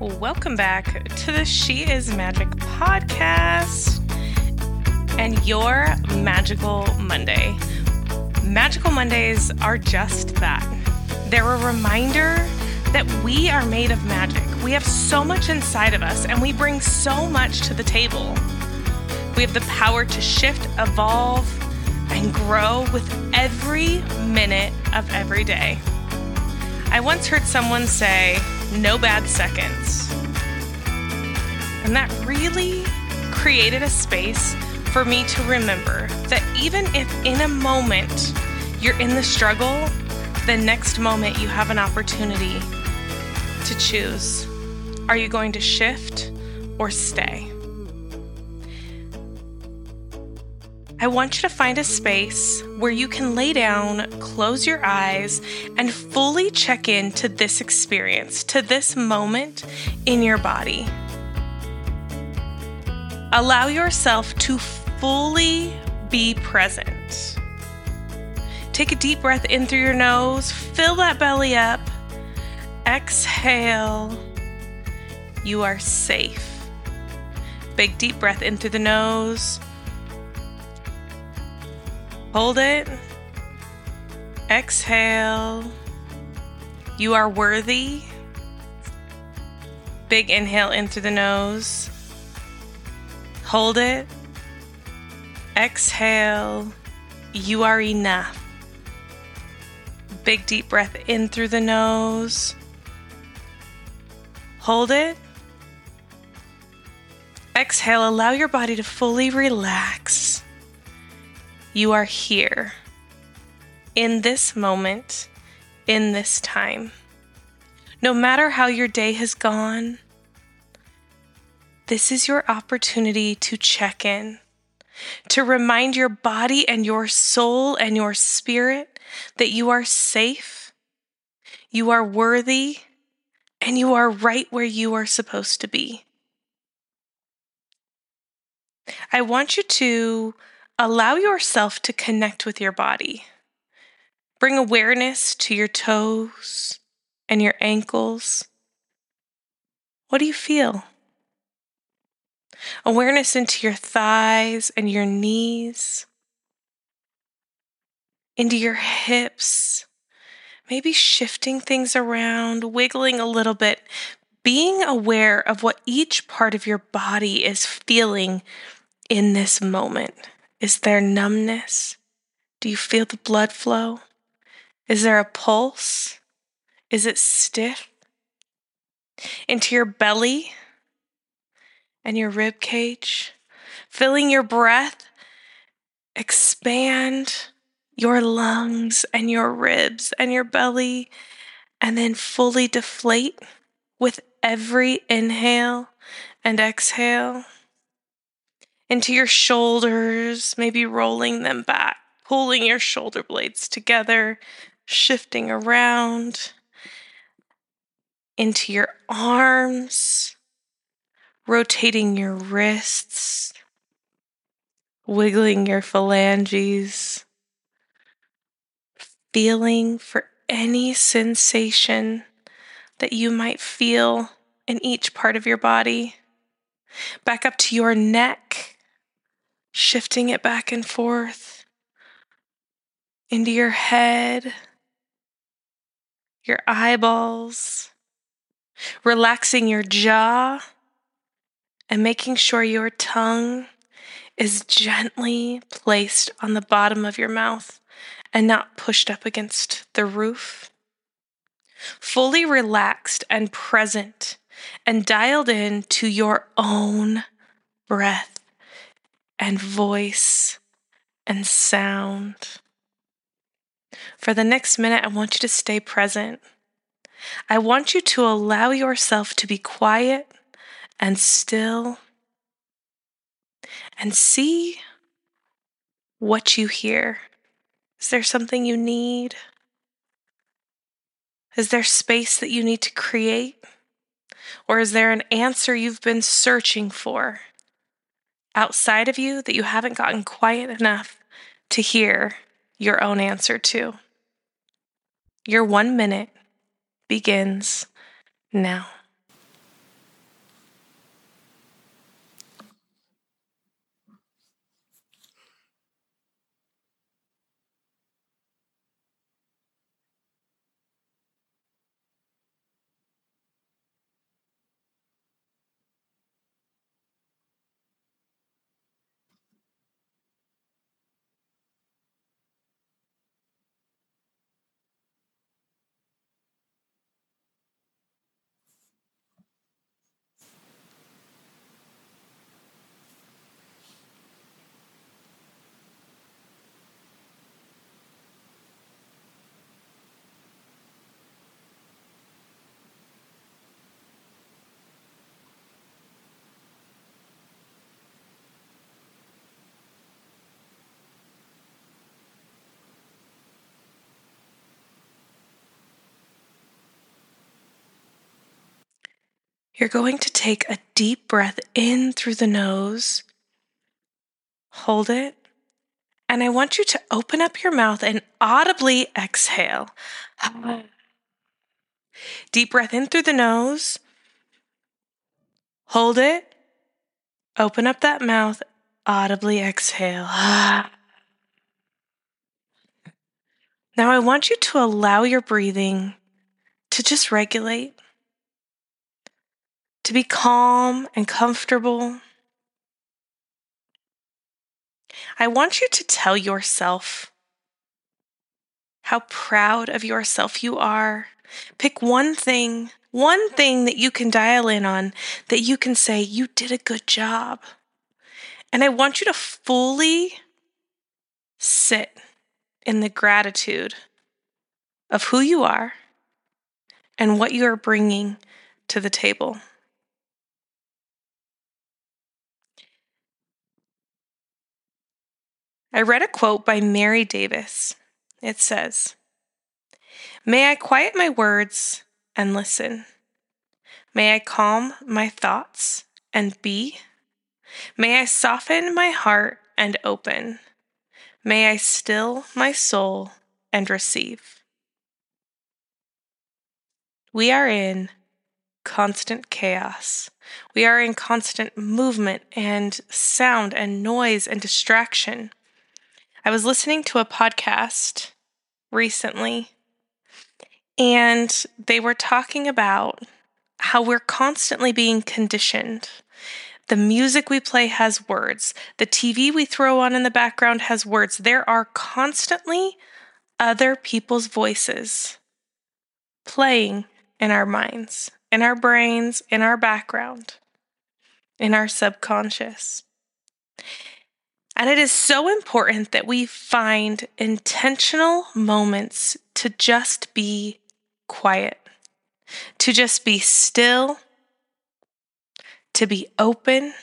Welcome back to the She Is Magic podcast and your Magical Monday. Magical Mondays are just that. They're a reminder that we are made of magic. We have so much inside of us and we bring so much to the table. We have the power to shift, evolve, and grow with every minute of every day. I once heard someone say, no bad seconds. And that really created a space for me to remember that even if in a moment you're in the struggle, the next moment you have an opportunity to choose. Are you going to shift or stay? I want you to find a space where you can lay down, close your eyes, and fully check in to this experience, to this moment in your body. Allow yourself to fully be present. Take a deep breath in through your nose, fill that belly up, exhale. You are safe. Big deep breath in through the nose Hold it. Exhale. You are worthy. Big inhale in through the nose. Hold it. Exhale. You are enough. Big deep breath in through the nose. Hold it. Exhale. Allow your body to fully relax. You are here in this moment, in this time. No matter how your day has gone, this is your opportunity to check in, to remind your body and your soul and your spirit that you are safe, you are worthy, and you are right where you are supposed to be. I want you to Allow yourself to connect with your body. Bring awareness to your toes and your ankles. What do you feel? Awareness into your thighs and your knees, into your hips, maybe shifting things around, wiggling a little bit, being aware of what each part of your body is feeling in this moment. Is there numbness? Do you feel the blood flow? Is there a pulse? Is it stiff? Into your belly and your rib cage, filling your breath, expand your lungs and your ribs and your belly, and then fully deflate with every inhale and exhale into your shoulders, maybe rolling them back, pulling your shoulder blades together, shifting around into your arms, rotating your wrists, wiggling your phalanges, feeling for any sensation that you might feel in each part of your body. Back up to your neck shifting it back and forth into your head, your eyeballs, relaxing your jaw, and making sure your tongue is gently placed on the bottom of your mouth and not pushed up against the roof. Fully relaxed and present and dialed in to your own breath and voice and sound. For the next minute, I want you to stay present. I want you to allow yourself to be quiet and still and see what you hear. Is there something you need? Is there space that you need to create? Or is there an answer you've been searching for? Outside of you that you haven't gotten quiet enough to hear your own answer to. Your one minute begins now. You're going to take a deep breath in through the nose, hold it, and I want you to open up your mouth and audibly exhale. Deep breath in through the nose, hold it, open up that mouth, audibly exhale. Now, I want you to allow your breathing to just regulate to be calm and comfortable. I want you to tell yourself how proud of yourself you are. Pick one thing, one thing that you can dial in on that you can say, You did a good job. And I want you to fully sit in the gratitude of who you are and what you are bringing to the table. I read a quote by Mary Davis. It says, May I quiet my words and listen. May I calm my thoughts and be. May I soften my heart and open. May I still my soul and receive. We are in constant chaos. We are in constant movement and sound and noise and distraction. I was listening to a podcast recently, and they were talking about how we're constantly being conditioned. The music we play has words. The TV we throw on in the background has words. There are constantly other people's voices playing in our minds, in our brains, in our background, in our subconscious. And it is so important that we find intentional moments to just be quiet, to just be still, to be open,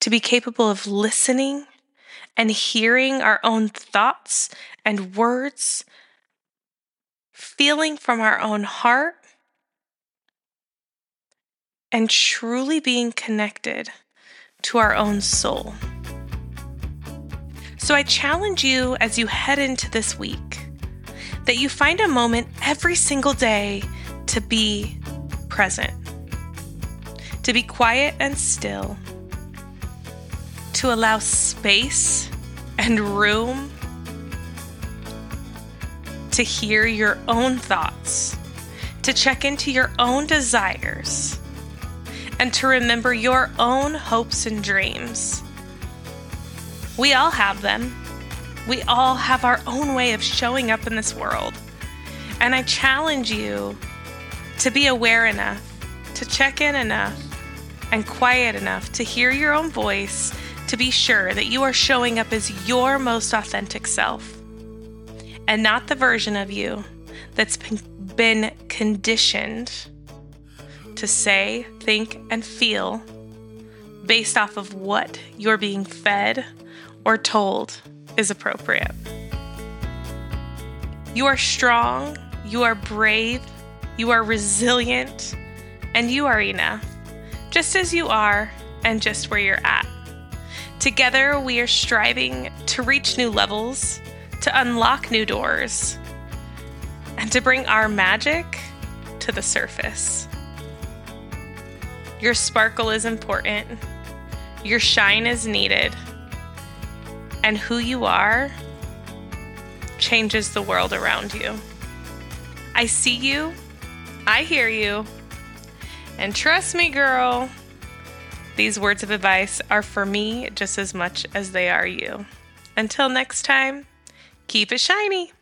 to be capable of listening and hearing our own thoughts and words, feeling from our own heart, and truly being connected to our own soul. So I challenge you as you head into this week that you find a moment every single day to be present, to be quiet and still, to allow space and room to hear your own thoughts, to check into your own desires and to remember your own hopes and dreams. We all have them. We all have our own way of showing up in this world. And I challenge you to be aware enough, to check in enough, and quiet enough to hear your own voice to be sure that you are showing up as your most authentic self and not the version of you that's been conditioned to say, think, and feel based off of what you're being fed or told is appropriate. You are strong, you are brave, you are resilient, and you are enough, just as you are and just where you're at. Together, we are striving to reach new levels, to unlock new doors, and to bring our magic to the surface. Your sparkle is important. Your shine is needed. And who you are changes the world around you. I see you. I hear you. And trust me, girl, these words of advice are for me just as much as they are you. Until next time, keep it shiny.